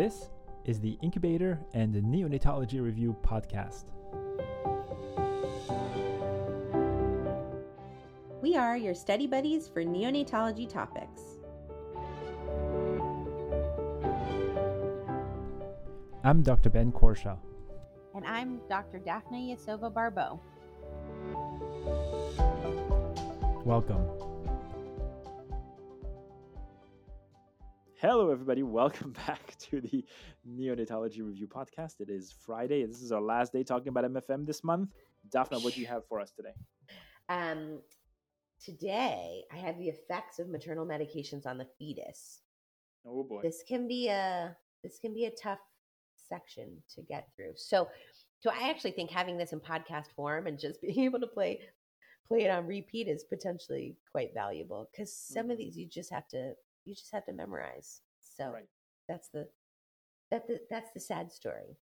This is the Incubator and Neonatology Review podcast. We are your study buddies for neonatology topics. I'm Dr. Ben Courchia. And I'm Dr. Daphna Yasova Barbeau. Welcome. Hello, everybody. Welcome back to the Neonatology Review podcast. It is Friday. This is our last day talking about MFM this month. Daphna, what do you have for us today? Um, today, I have the effects of maternal medications on the fetus. Oh boy. This can be a this can be a tough section to get through. So, so I actually think having this in podcast form and just being able to play play it on repeat is potentially quite valuable because some of Mhm. these you just have to you just have to memorize. So Right. that's the that the, that's the sad story.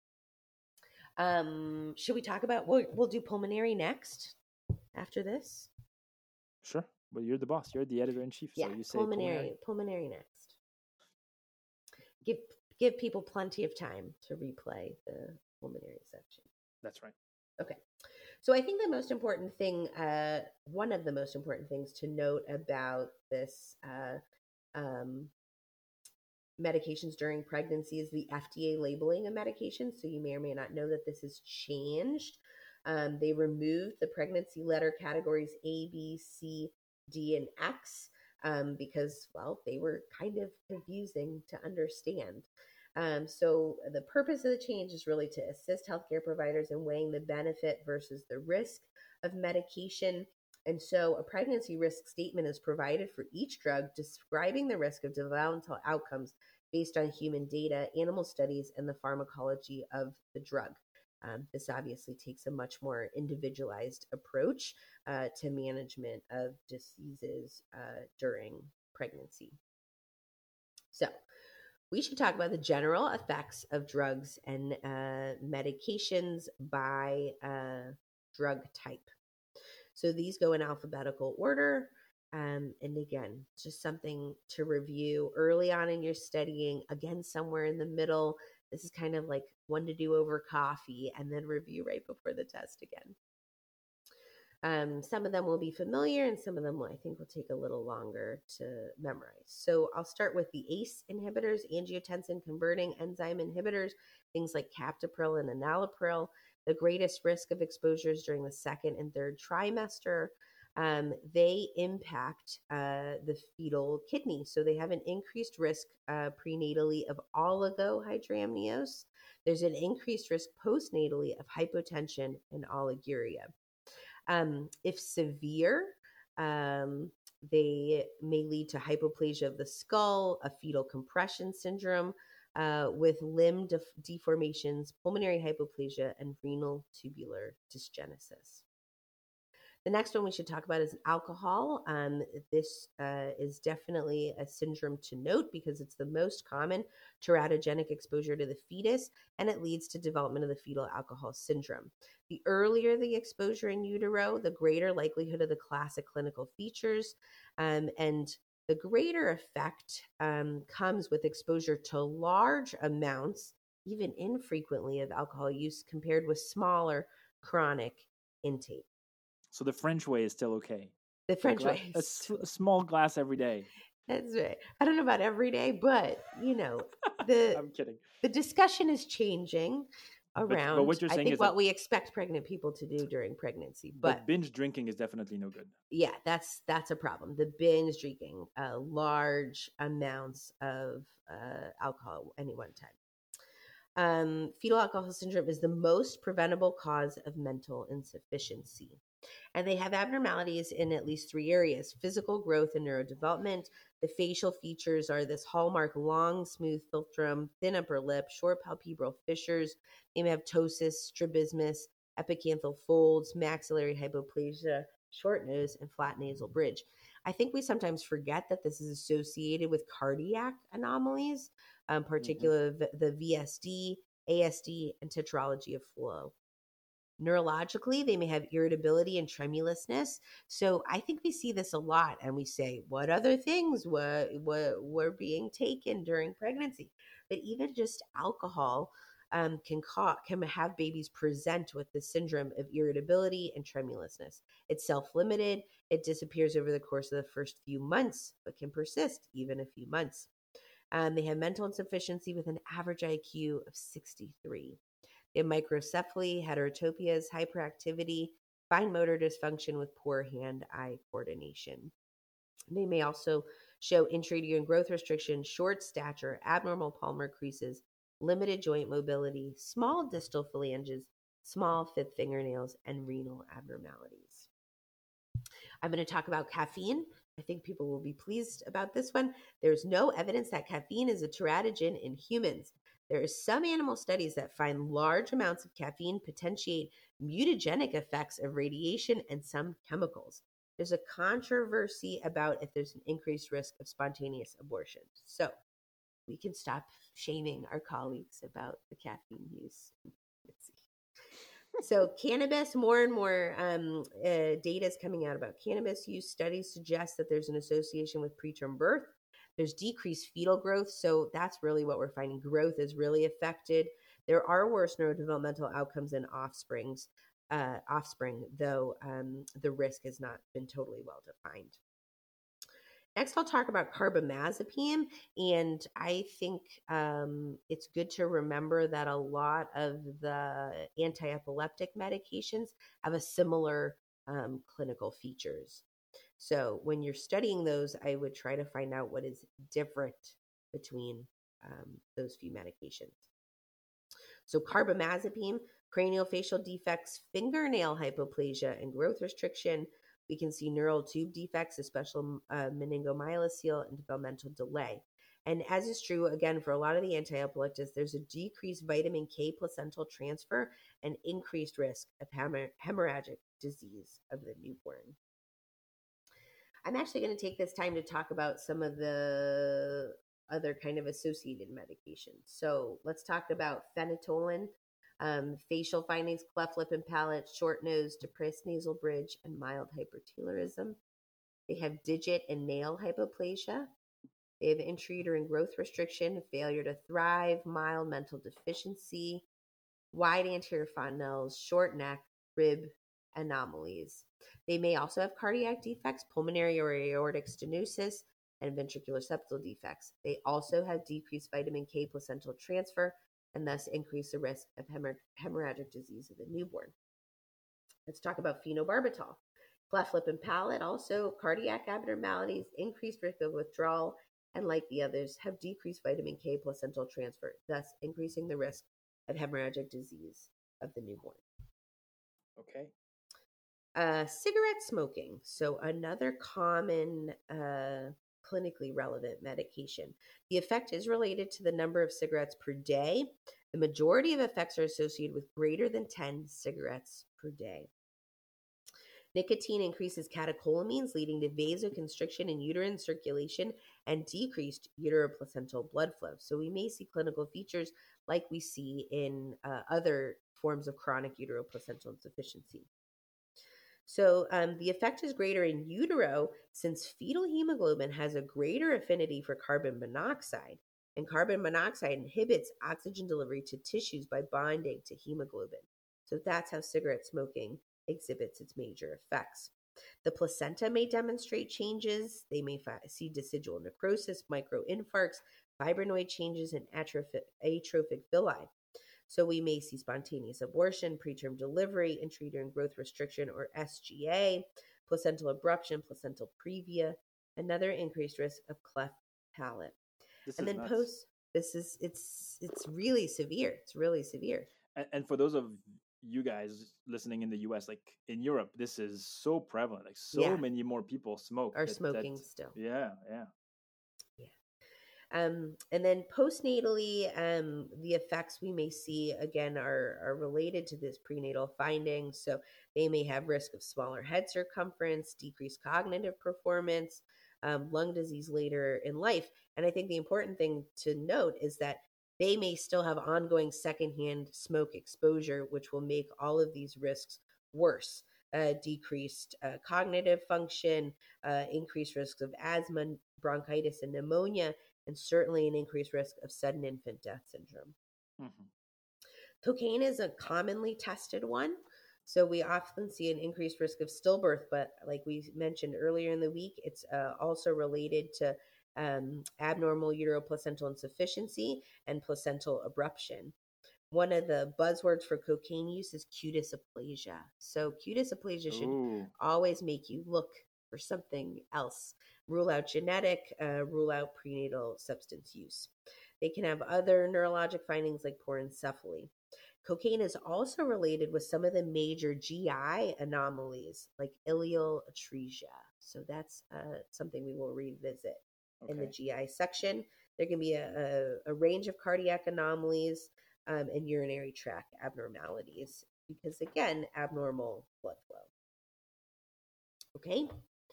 Um, should we talk about we'll we'll do pulmonary next after this? Sure. Well, you're the boss. You're the editor in chief. Yeah, so you say pulmonary, pulmonary next. Give give people plenty of time to replay the pulmonary section. That's right. Okay. So I think the most important thing, uh, one of the most important things to note about this uh, um, medications during pregnancy is the FDA labeling of medications. So you may or may not know that this has changed. Um, they removed the pregnancy letter categories A, B, C, D, and X um, because, well, they were kind of confusing to understand. Um, so the purpose of the change is really to assist healthcare providers in weighing the benefit versus the risk of medication. And so a pregnancy risk statement is provided for each drug describing the risk of developmental outcomes based on human data, animal studies, and the pharmacology of the drug. Um, this obviously takes a much more individualized approach uh, to management of diseases uh, during pregnancy. So, we should talk about the general effects of drugs and uh, medications by uh, drug type. So these go in alphabetical order. Um, and again, just something to review early on in your studying, again, somewhere in the middle. This is kind of like one to do over coffee and then review right before the test again. Um, some of them will be familiar and some of them will, I think will take a little longer to memorize. So I'll start with the ACE inhibitors, angiotensin converting enzyme inhibitors, things like captopril and enalapril. The greatest risk of exposures during the second and third trimester. Um, they impact uh, the fetal kidney. So they have an increased risk uh, prenatally of oligohydramnios. There's an increased risk postnatally of hypotension and oliguria. Um, if severe, um, they may lead to hypoplasia of the skull, a fetal compression syndrome uh, with limb def- deformations, pulmonary hypoplasia, and renal tubular dysgenesis. The next one we should talk about is alcohol. Um, this uh, is definitely a syndrome to note because it's the most common teratogenic exposure to the fetus, and it leads to development of the fetal alcohol syndrome. The earlier the exposure in utero, the greater likelihood of the classic clinical features, um, and the greater effect um, comes with exposure to large amounts, even infrequently, of alcohol use compared with smaller chronic intake. So the French way is still okay. The French way. A, s- a small glass every day. That's right. I don't know about every day, but you know, the I'm kidding. the discussion is changing but around. what you're I saying think is what we expect pregnant people to do during pregnancy, But, but, binge drinking is definitely no good. yeah, that's that's a problem. The binge drinking, uh, large amounts of uh, alcohol at any one time. Um, fetal alcohol syndrome is the most preventable cause of mental insufficiency. And they have abnormalities in at least three areas physical growth and neurodevelopment. The facial features are this hallmark long, smooth philtrum, thin upper lip, short palpebral fissures. They may have ptosis, strabismus, epicanthal folds, maxillary hypoplasia, short nose, and flat nasal bridge. I think we sometimes forget that this is associated with cardiac anomalies, um, particularly the VSD, ASD, and tetralogy of Fallot. Neurologically, they may have irritability and tremulousness. So I think we see this a lot, and we say, "What other things were were, were being taken during pregnancy?" But even just alcohol um, can ca- can have babies present with the syndrome of irritability and tremulousness. It's self-limited. It disappears over the course of the first few months, but can persist even a few months. Um, they have mental insufficiency with an average IQ of 63. Have microcephaly, heterotopias, hyperactivity, fine motor dysfunction with poor hand-eye coordination. They may also show intrauterine growth restriction, short stature, abnormal palmar creases, limited joint mobility, small distal phalanges, small fifth fingernails, and renal abnormalities. I'm going to talk about caffeine. I think people will be pleased about this one. There's no evidence that caffeine is a teratogen in humans. There are some animal studies that find large amounts of caffeine potentiate mutagenic effects of radiation and some chemicals. There's a controversy about if there's an increased risk of spontaneous abortion. So we can stop shaming our colleagues about the caffeine use. So, cannabis, more and more um, uh, data is coming out about cannabis use. Studies suggest that there's an association with preterm birth. There's decreased fetal growth. So, that's really what we're finding. Growth is really affected. There are worse neurodevelopmental outcomes in offsprings, uh, offspring, though um, the risk has not been totally well defined. Next, I'll talk about carbamazepine. And I think um, it's good to remember that a lot of the anti epileptic medications have a similar um, clinical features. So when you're studying those, I would try to find out what is different between um, those few medications. So carbamazepine, craniofacial defects, fingernail hypoplasia, and growth restriction we can see neural tube defects, especially uh, meningomyelocele and developmental delay. And as is true again for a lot of the anti-epileptics, there's a decreased vitamin K placental transfer and increased risk of hemorrhagic disease of the newborn. I'm actually going to take this time to talk about some of the other kind of associated medications. So let's talk about phenytoin, um, facial findings, cleft lip and palate, short nose, depressed nasal bridge, and mild hypertelorism. They have digit and nail hypoplasia. They have intrauterine growth restriction, failure to thrive, mild mental deficiency, wide anterior fontanelles, short neck, rib anomalies. They may also have cardiac defects, pulmonary or aortic stenosis, and ventricular septal defects. They also have decreased vitamin K placental transfer and thus increase the risk of hemorrhagic disease of the newborn. Let's talk about phenobarbital. Cleft lip and palate, also cardiac abnormalities, increased risk of withdrawal, and like the others, have decreased vitamin K placental transfer, thus increasing the risk of hemorrhagic disease of the newborn. Okay. Uh, cigarette smoking. So, another common uh, clinically relevant medication. The effect is related to the number of cigarettes per day. The majority of effects are associated with greater than 10 cigarettes per day. Nicotine increases catecholamines, leading to vasoconstriction in uterine circulation and decreased uteroplacental blood flow. So, we may see clinical features like we see in uh, other forms of chronic uteroplacental insufficiency. So um, the effect is greater in utero since fetal hemoglobin has a greater affinity for carbon monoxide, and carbon monoxide inhibits oxygen delivery to tissues by binding to hemoglobin. So that's how cigarette smoking exhibits its major effects. The placenta may demonstrate changes. They may see decidual necrosis, microinfarcts, fibrinoid changes, and atrophic villi. So we may see spontaneous abortion, preterm delivery, intrauterine growth restriction or SGA, placental abruption, placental previa, another increased risk of cleft palate. This and then nuts. post this is it's it's really severe. It's really severe. And, and for those of you guys listening in the US, like in Europe, this is so prevalent. Like so yeah. many more people smoke. Are that, smoking that, still. Yeah, yeah. Um, and then postnatally, um, the effects we may see again are, are related to this prenatal finding. So they may have risk of smaller head circumference, decreased cognitive performance, um, lung disease later in life. And I think the important thing to note is that they may still have ongoing secondhand smoke exposure, which will make all of these risks worse. Uh, decreased uh, cognitive function, uh, increased risks of asthma, bronchitis, and pneumonia, and certainly an increased risk of sudden infant death syndrome. Mm-hmm. Cocaine is a commonly tested one. So we often see an increased risk of stillbirth, but like we mentioned earlier in the week, it's uh, also related to um, abnormal uteroplacental insufficiency and placental abruption. One of the buzzwords for cocaine use is cutis aplasia. So cutis aplasia should Ooh. always make you look for something else. Rule out genetic, uh, rule out prenatal substance use. They can have other neurologic findings like porencephaly. Cocaine is also related with some of the major GI anomalies like ileal atresia. So that's uh, something we will revisit okay. in the GI section. There can be a, a, a range of cardiac anomalies um, and urinary tract abnormalities because, again, abnormal blood flow. Okay.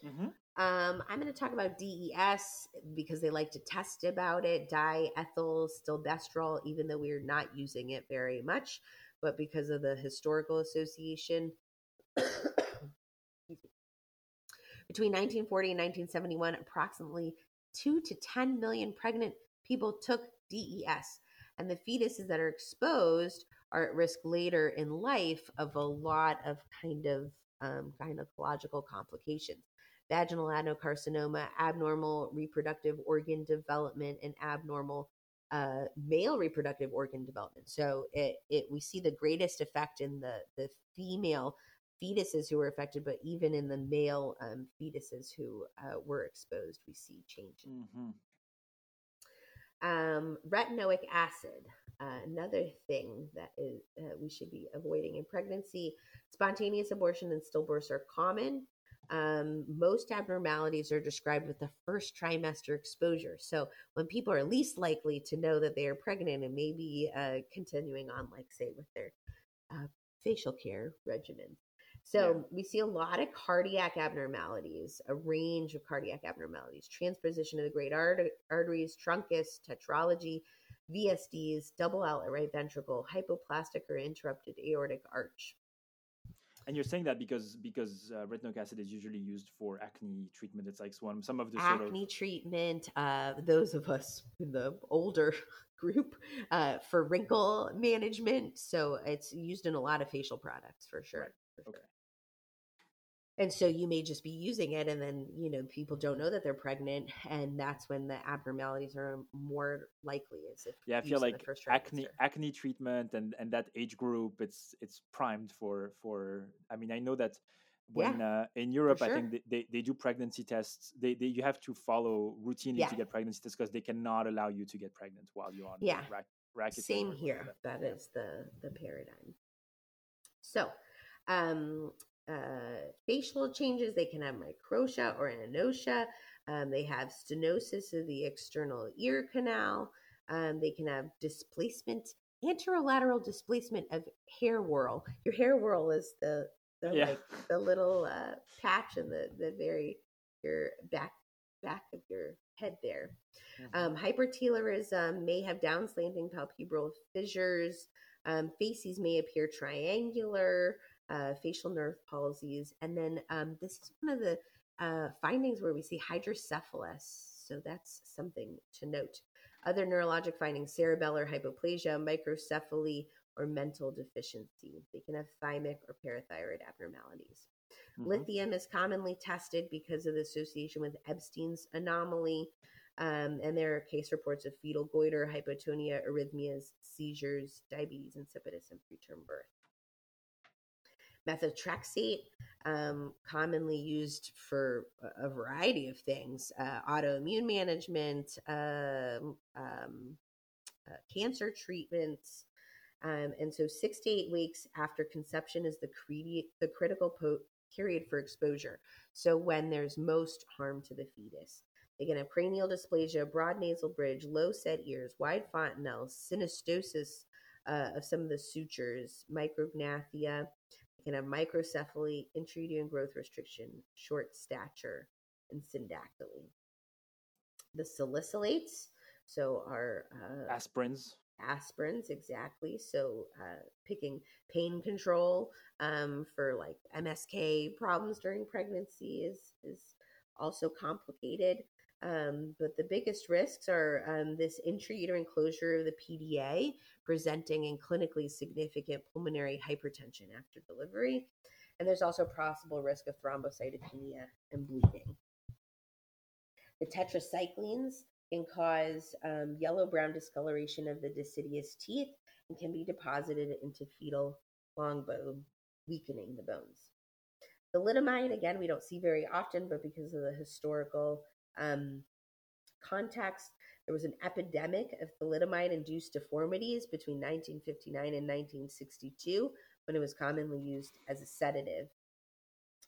Mm-hmm. Um, I'm going to talk about DES because they like to test about it, diethyl stilbestrol, even though we're not using it very much, but because of the historical association. Between 1940 and 1971, approximately 2 to 10 million pregnant people took DES, and the fetuses that are exposed are at risk later in life of a lot of kind of um, gynecological complications vaginal adenocarcinoma, abnormal reproductive organ development, and abnormal uh, male reproductive organ development. So it, it we see the greatest effect in the the female fetuses who were affected, but even in the male um, fetuses who uh, were exposed, we see changes. Mm-hmm. Um, retinoic acid, uh, another thing that is, uh, we should be avoiding in pregnancy. Spontaneous abortion and stillbirths are common. Um, most abnormalities are described with the first trimester exposure. So when people are least likely to know that they are pregnant and maybe uh, continuing on, like say, with their uh, facial care regimen. So yeah. we see a lot of cardiac abnormalities, a range of cardiac abnormalities, transposition of the great art- arteries, truncus, tetralogy, VSDs, double outlet right ventricle, hypoplastic or interrupted aortic arch. And you're saying that because because uh, retinoic acid is usually used for acne treatment. It's like one some of the acne sort of... treatment. Uh, those of us in the older group uh, for wrinkle management. So it's used in a lot of facial products for sure. Right. For sure. And so you may just be using it and then you know people don't know that they're pregnant and that's when the abnormalities are more likely as if yeah i feel like acne acne treatment and and that age group it's it's primed for for i mean i know that when yeah, uh, in Europe, sure. I think they, they, they, do pregnancy tests. They, they you have to follow routinely yeah. to get pregnancy tests because they cannot allow you to get pregnant while you're on yeah. rack, racket. Same here. That is the the paradigm. So, um, uh, facial changes. They can have microtia or anotia. Um, they have stenosis of the external ear canal. Um, they can have displacement, anterolateral displacement of hair whorl. Your hair whorl is the the yeah. like the little uh, patch in the the very your back back of your head there. Mm-hmm. Um, hypertelorism may have downslanting palpebral fissures. Um, faces may appear triangular uh, facial nerve palsies. And then um, this is one of the uh, findings where we see hydrocephalus. So that's something to note. Other neurologic findings cerebellar hypoplasia, microcephaly, or mental deficiency. They can have thymic or parathyroid abnormalities. Mm-hmm. Lithium is commonly tested because of the association with Ebstein's anomaly. Um, and there are case reports of fetal goiter, hypotonia, arrhythmias, seizures, diabetes insipidus, and preterm birth methotrexate, um, commonly used for a variety of things uh, autoimmune management, um, um, uh, cancer treatments. Um, and so, six to eight weeks after conception is the, cre- the critical po- period for exposure. So, when there's most harm to the fetus. They can have cranial dysplasia, broad nasal bridge, low set ears, wide fontanelles, synostosis uh, of some of the sutures, micrognathia, can have microcephaly, intrauterine growth restriction, short stature, and syndactyly. The salicylates, so our uh, aspirins, aspirins exactly. So uh, picking pain control um, for like MSK problems during pregnancy is is also complicated. Um, but the biggest risks are um, this intrauterine closure of the PDA, presenting in clinically significant pulmonary hypertension after delivery. And there's also possible risk of thrombocytopenia and bleeding. The tetracyclines can cause um, yellow brown discoloration of the deciduous teeth and can be deposited into fetal long bone, weakening the bones. Thalidomide, again, we don't see very often, but because of the historical um, context, there was an epidemic of thalidomide induced deformities between 1959 and 1962 when it was commonly used as a sedative.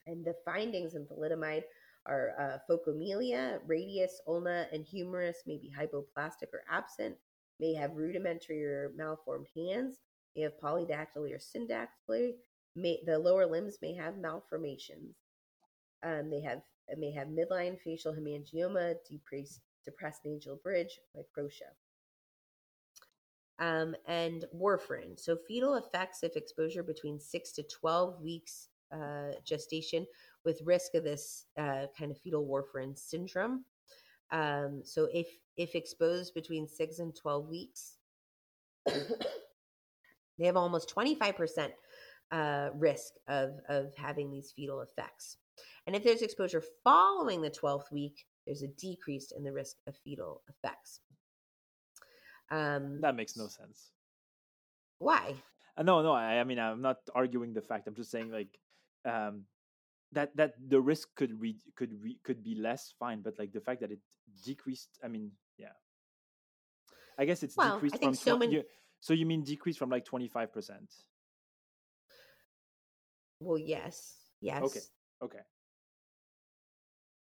And the findings in thalidomide are uh, phocomelia, radius, ulna, and humerus may be hypoplastic or absent, may have rudimentary or malformed hands, may have polydactyly or syndactyly, may, the lower limbs may have malformations. Um, they have may have midline facial hemangioma, depressed, depressed nasal bridge, microtia. Um, and warfarin. So fetal effects if exposure between six to 12 weeks uh, gestation with risk of this uh, kind of fetal warfarin syndrome. Um, so if if exposed between six and 12 weeks, they have almost 25% uh, risk of, of having these fetal effects. And if there's exposure following the 12th week, there's a decrease in the risk of fetal effects. Um, that makes no sense. Why? Uh, no, no. I, I mean, I'm not arguing the fact. I'm just saying, like, um, that that the risk could re- could re- could be less fine but like the fact that it decreased i mean yeah i guess it's well, decreased from so, many... you, so you mean decreased from like 25% well yes yes okay okay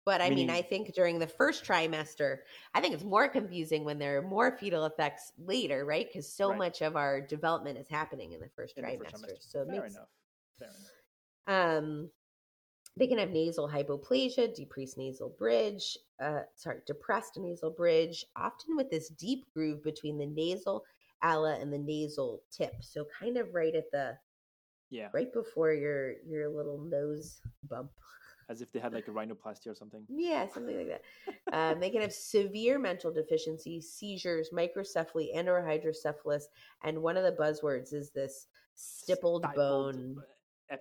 but I Meaning, mean, I think during the first trimester, I think it's more confusing when there are more fetal effects later, right? Because so right. much of our development is happening in the first, in trimester. The first trimester. So fair makes, enough. Fair enough. Um, they can have nasal hypoplasia, decreased nasal bridge, uh, sorry, depressed nasal bridge, often with this deep groove between the nasal ala and the nasal tip. So kind of right at the yeah, right before your your little nose bump. As if they had like a rhinoplasty or something. Yeah, something like that. um, they can have severe mental deficiency, seizures, microcephaly, and or hydrocephalus. And one of the buzzwords is this stippled, stippled bone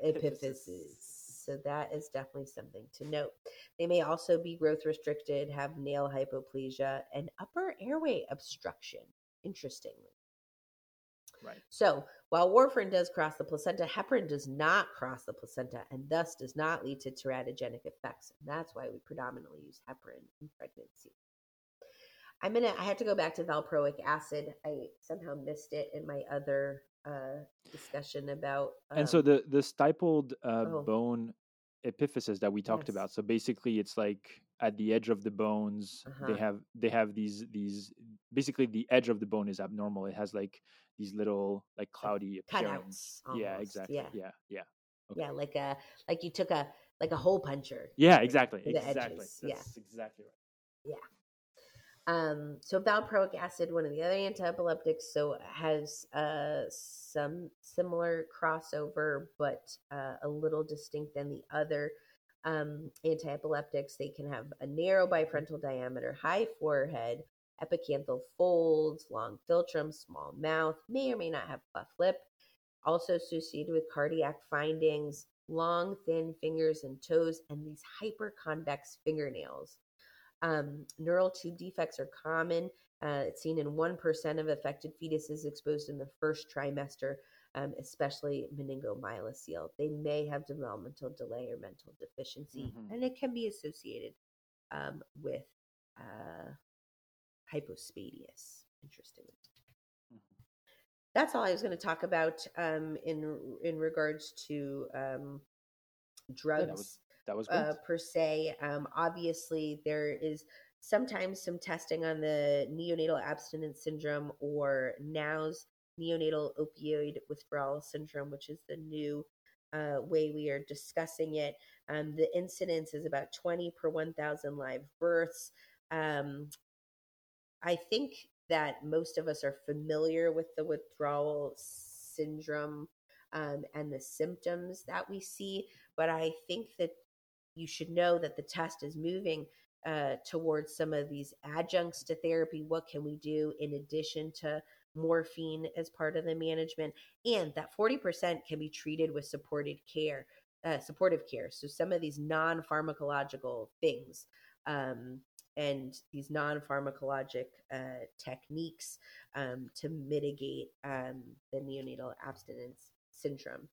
epiphysis. epiphysis so that is definitely something to note. They may also be growth restricted, have nail hypoplasia, and upper airway obstruction, interestingly. Right. So while warfarin does cross the placenta, heparin does not cross the placenta and thus does not lead to teratogenic effects. And that's why we predominantly use heparin in pregnancy. I'm gonna. I had to go back to valproic acid. I somehow missed it in my other uh, discussion about. Um, and so um the the stippled uh, oh. bone epiphysis that we talked yes. about. So basically, it's like at the edge of the bones, uh-huh. they have they have these these basically the edge of the bone is abnormal. It has like these little like cloudy appearance. Cutouts. Yeah, exactly. Yeah, yeah, yeah. Okay. Yeah, like a like you took a like a hole puncher. Yeah, exactly. Exactly. Edges. That's yeah. exactly right. Yeah. Um, so valproic acid, one of the other antiepileptics, so has uh, some similar crossover, but uh, a little distinct than the other um, antiepileptics. They can have a narrow bifrontal diameter, high forehead, epicanthal folds, long philtrum, small mouth, may or may not have cleft lip. Also associated with cardiac findings, long, thin fingers and toes, and these hyperconvex fingernails. Um, neural tube defects are common. Uh, it's seen in 1% of affected fetuses exposed in the first trimester, um, especially meningomyelocele. They may have developmental delay or mental deficiency, mm-hmm. and it can be associated um, with uh, hypospadias. interestingly. Mm-hmm. That's all I was going to talk about um, in in regards to um, drugs. Yeah, that was uh, per se. Um, obviously, there is sometimes some testing on the neonatal abstinence syndrome or NOWS, neonatal opioid withdrawal syndrome, which is the new uh, way we are discussing it. Um, the incidence is about 20 per 1,000 live births. Um, I think that most of us are familiar with the withdrawal syndrome um, and the symptoms that we see. But I think that you should know that the test is moving uh, towards some of these adjuncts to therapy. What can we do in addition to morphine as part of the management? And that 40% can be treated with supported care, uh, supportive care. So some of these non pharmacological things. Um, and these non pharmacologic uh, techniques um, to mitigate um, the neonatal abstinence syndrome.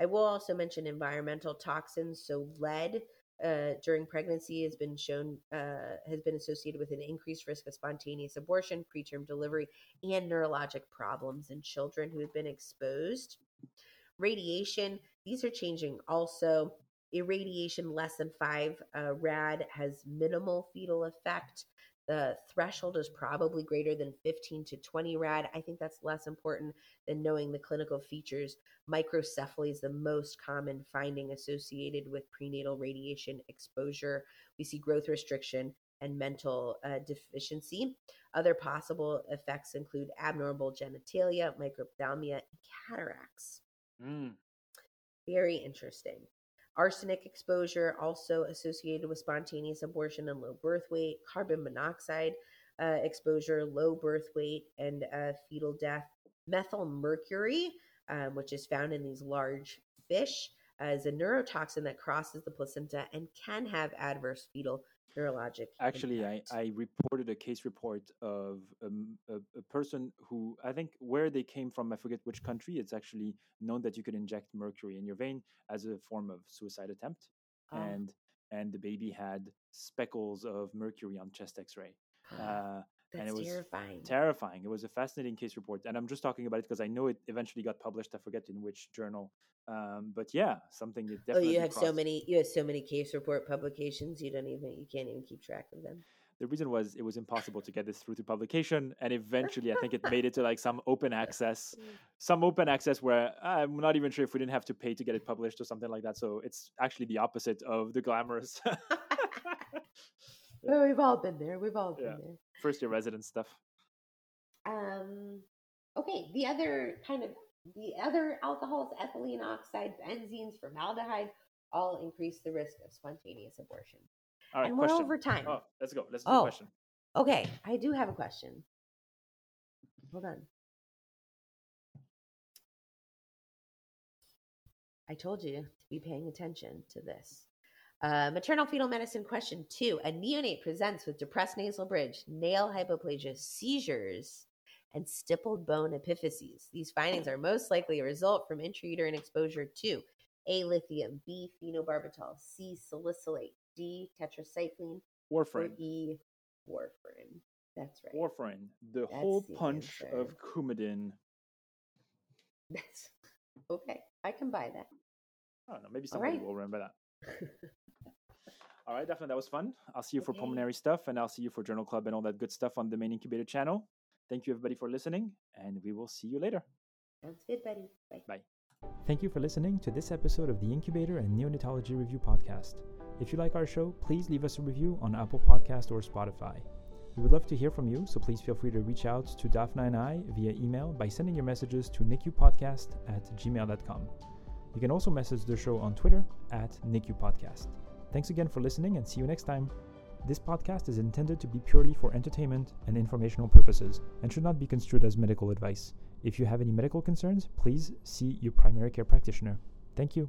I will also mention environmental toxins. So, lead uh, during pregnancy has been shown uh, has been associated with an increased risk of spontaneous abortion, preterm delivery, and neurologic problems in children who have been exposed. Radiation; these are changing also irradiation less than five uh, rad has minimal fetal effect. The threshold is probably greater than 15 to 20 rad. I think that's less important than knowing the clinical features. Microcephaly is the most common finding associated with prenatal radiation exposure. We see growth restriction and mental uh, deficiency. Other possible effects include abnormal genitalia, microphthalmia, and cataracts. Mm. Very interesting. Arsenic exposure also associated with spontaneous abortion and low birth weight, carbon monoxide uh, exposure, low birth weight, and uh, fetal death. Methyl mercury, um, which is found in these large fish, uh, is a neurotoxin that crosses the placenta and can have adverse fetal neurologic. Actually, I, I reported a case report of um, a, a, person who I think where they came from, I forget which country. It's actually known that you could inject mercury in your vein as a form of suicide attempt, oh. and and the baby had speckles of mercury on chest X-ray. Uh, That's and it was terrifying. Terrifying. It was a fascinating case report, and I'm just talking about it because I know it eventually got published. I forget in which journal, um, but yeah, something that definitely. Oh, you have crossed. so many. You have so many case report publications. You don't even. You can't even keep track of them. The reason was it was impossible to get this through to publication, and eventually I think it made it to like some open access, mm. some open access where I'm not even sure if we didn't have to pay to get it published or something like that. So it's actually the opposite of the glamorous. well, we've all been there. We've all been yeah. there. First year resident stuff. Um. Okay. The other kind of the other alcohols, ethylene oxide, benzenes, formaldehyde, all increase the risk of spontaneous abortion. All right, and question. we're over time. Oh, let's go. Let's do oh, question. Okay, I do have a question. Hold on. I told you to be paying attention to this. Uh, maternal fetal medicine question two. A neonate presents with depressed nasal bridge, nail hypoplasia, seizures, and stippled bone epiphyses. These findings are most likely a result from intrauterine exposure to A. lithium, B. phenobarbital, C. salicylate, D. Tetracycline, warfarin, E. warfarin. That's right. Warfarin, the That's whole the punch answer. of Coumadin. That's okay. I can buy that. I don't know. Maybe somebody right. will remember that. all right, definitely. That was fun. I'll see you for pulmonary stuff, and I'll see you for Journal Club and all that good stuff on the main incubator channel. Thank you, everybody, for listening, and we will see you later. Sounds good, buddy. Bye. Bye. Thank you for listening to this episode of the Incubator and Neonatology Review podcast. If you like our show, please leave us a review on Apple Podcast or Spotify. We would love to hear from you, so please feel free to reach out to Daphna and I via email by sending your messages to nicupodcast at gmail.com. You can also message the show on Twitter at nicupodcast. Thanks again for listening and see you next time. This podcast is intended to be purely for entertainment and informational purposes and should not be construed as medical advice. If you have any medical concerns, please see your primary care practitioner. Thank you.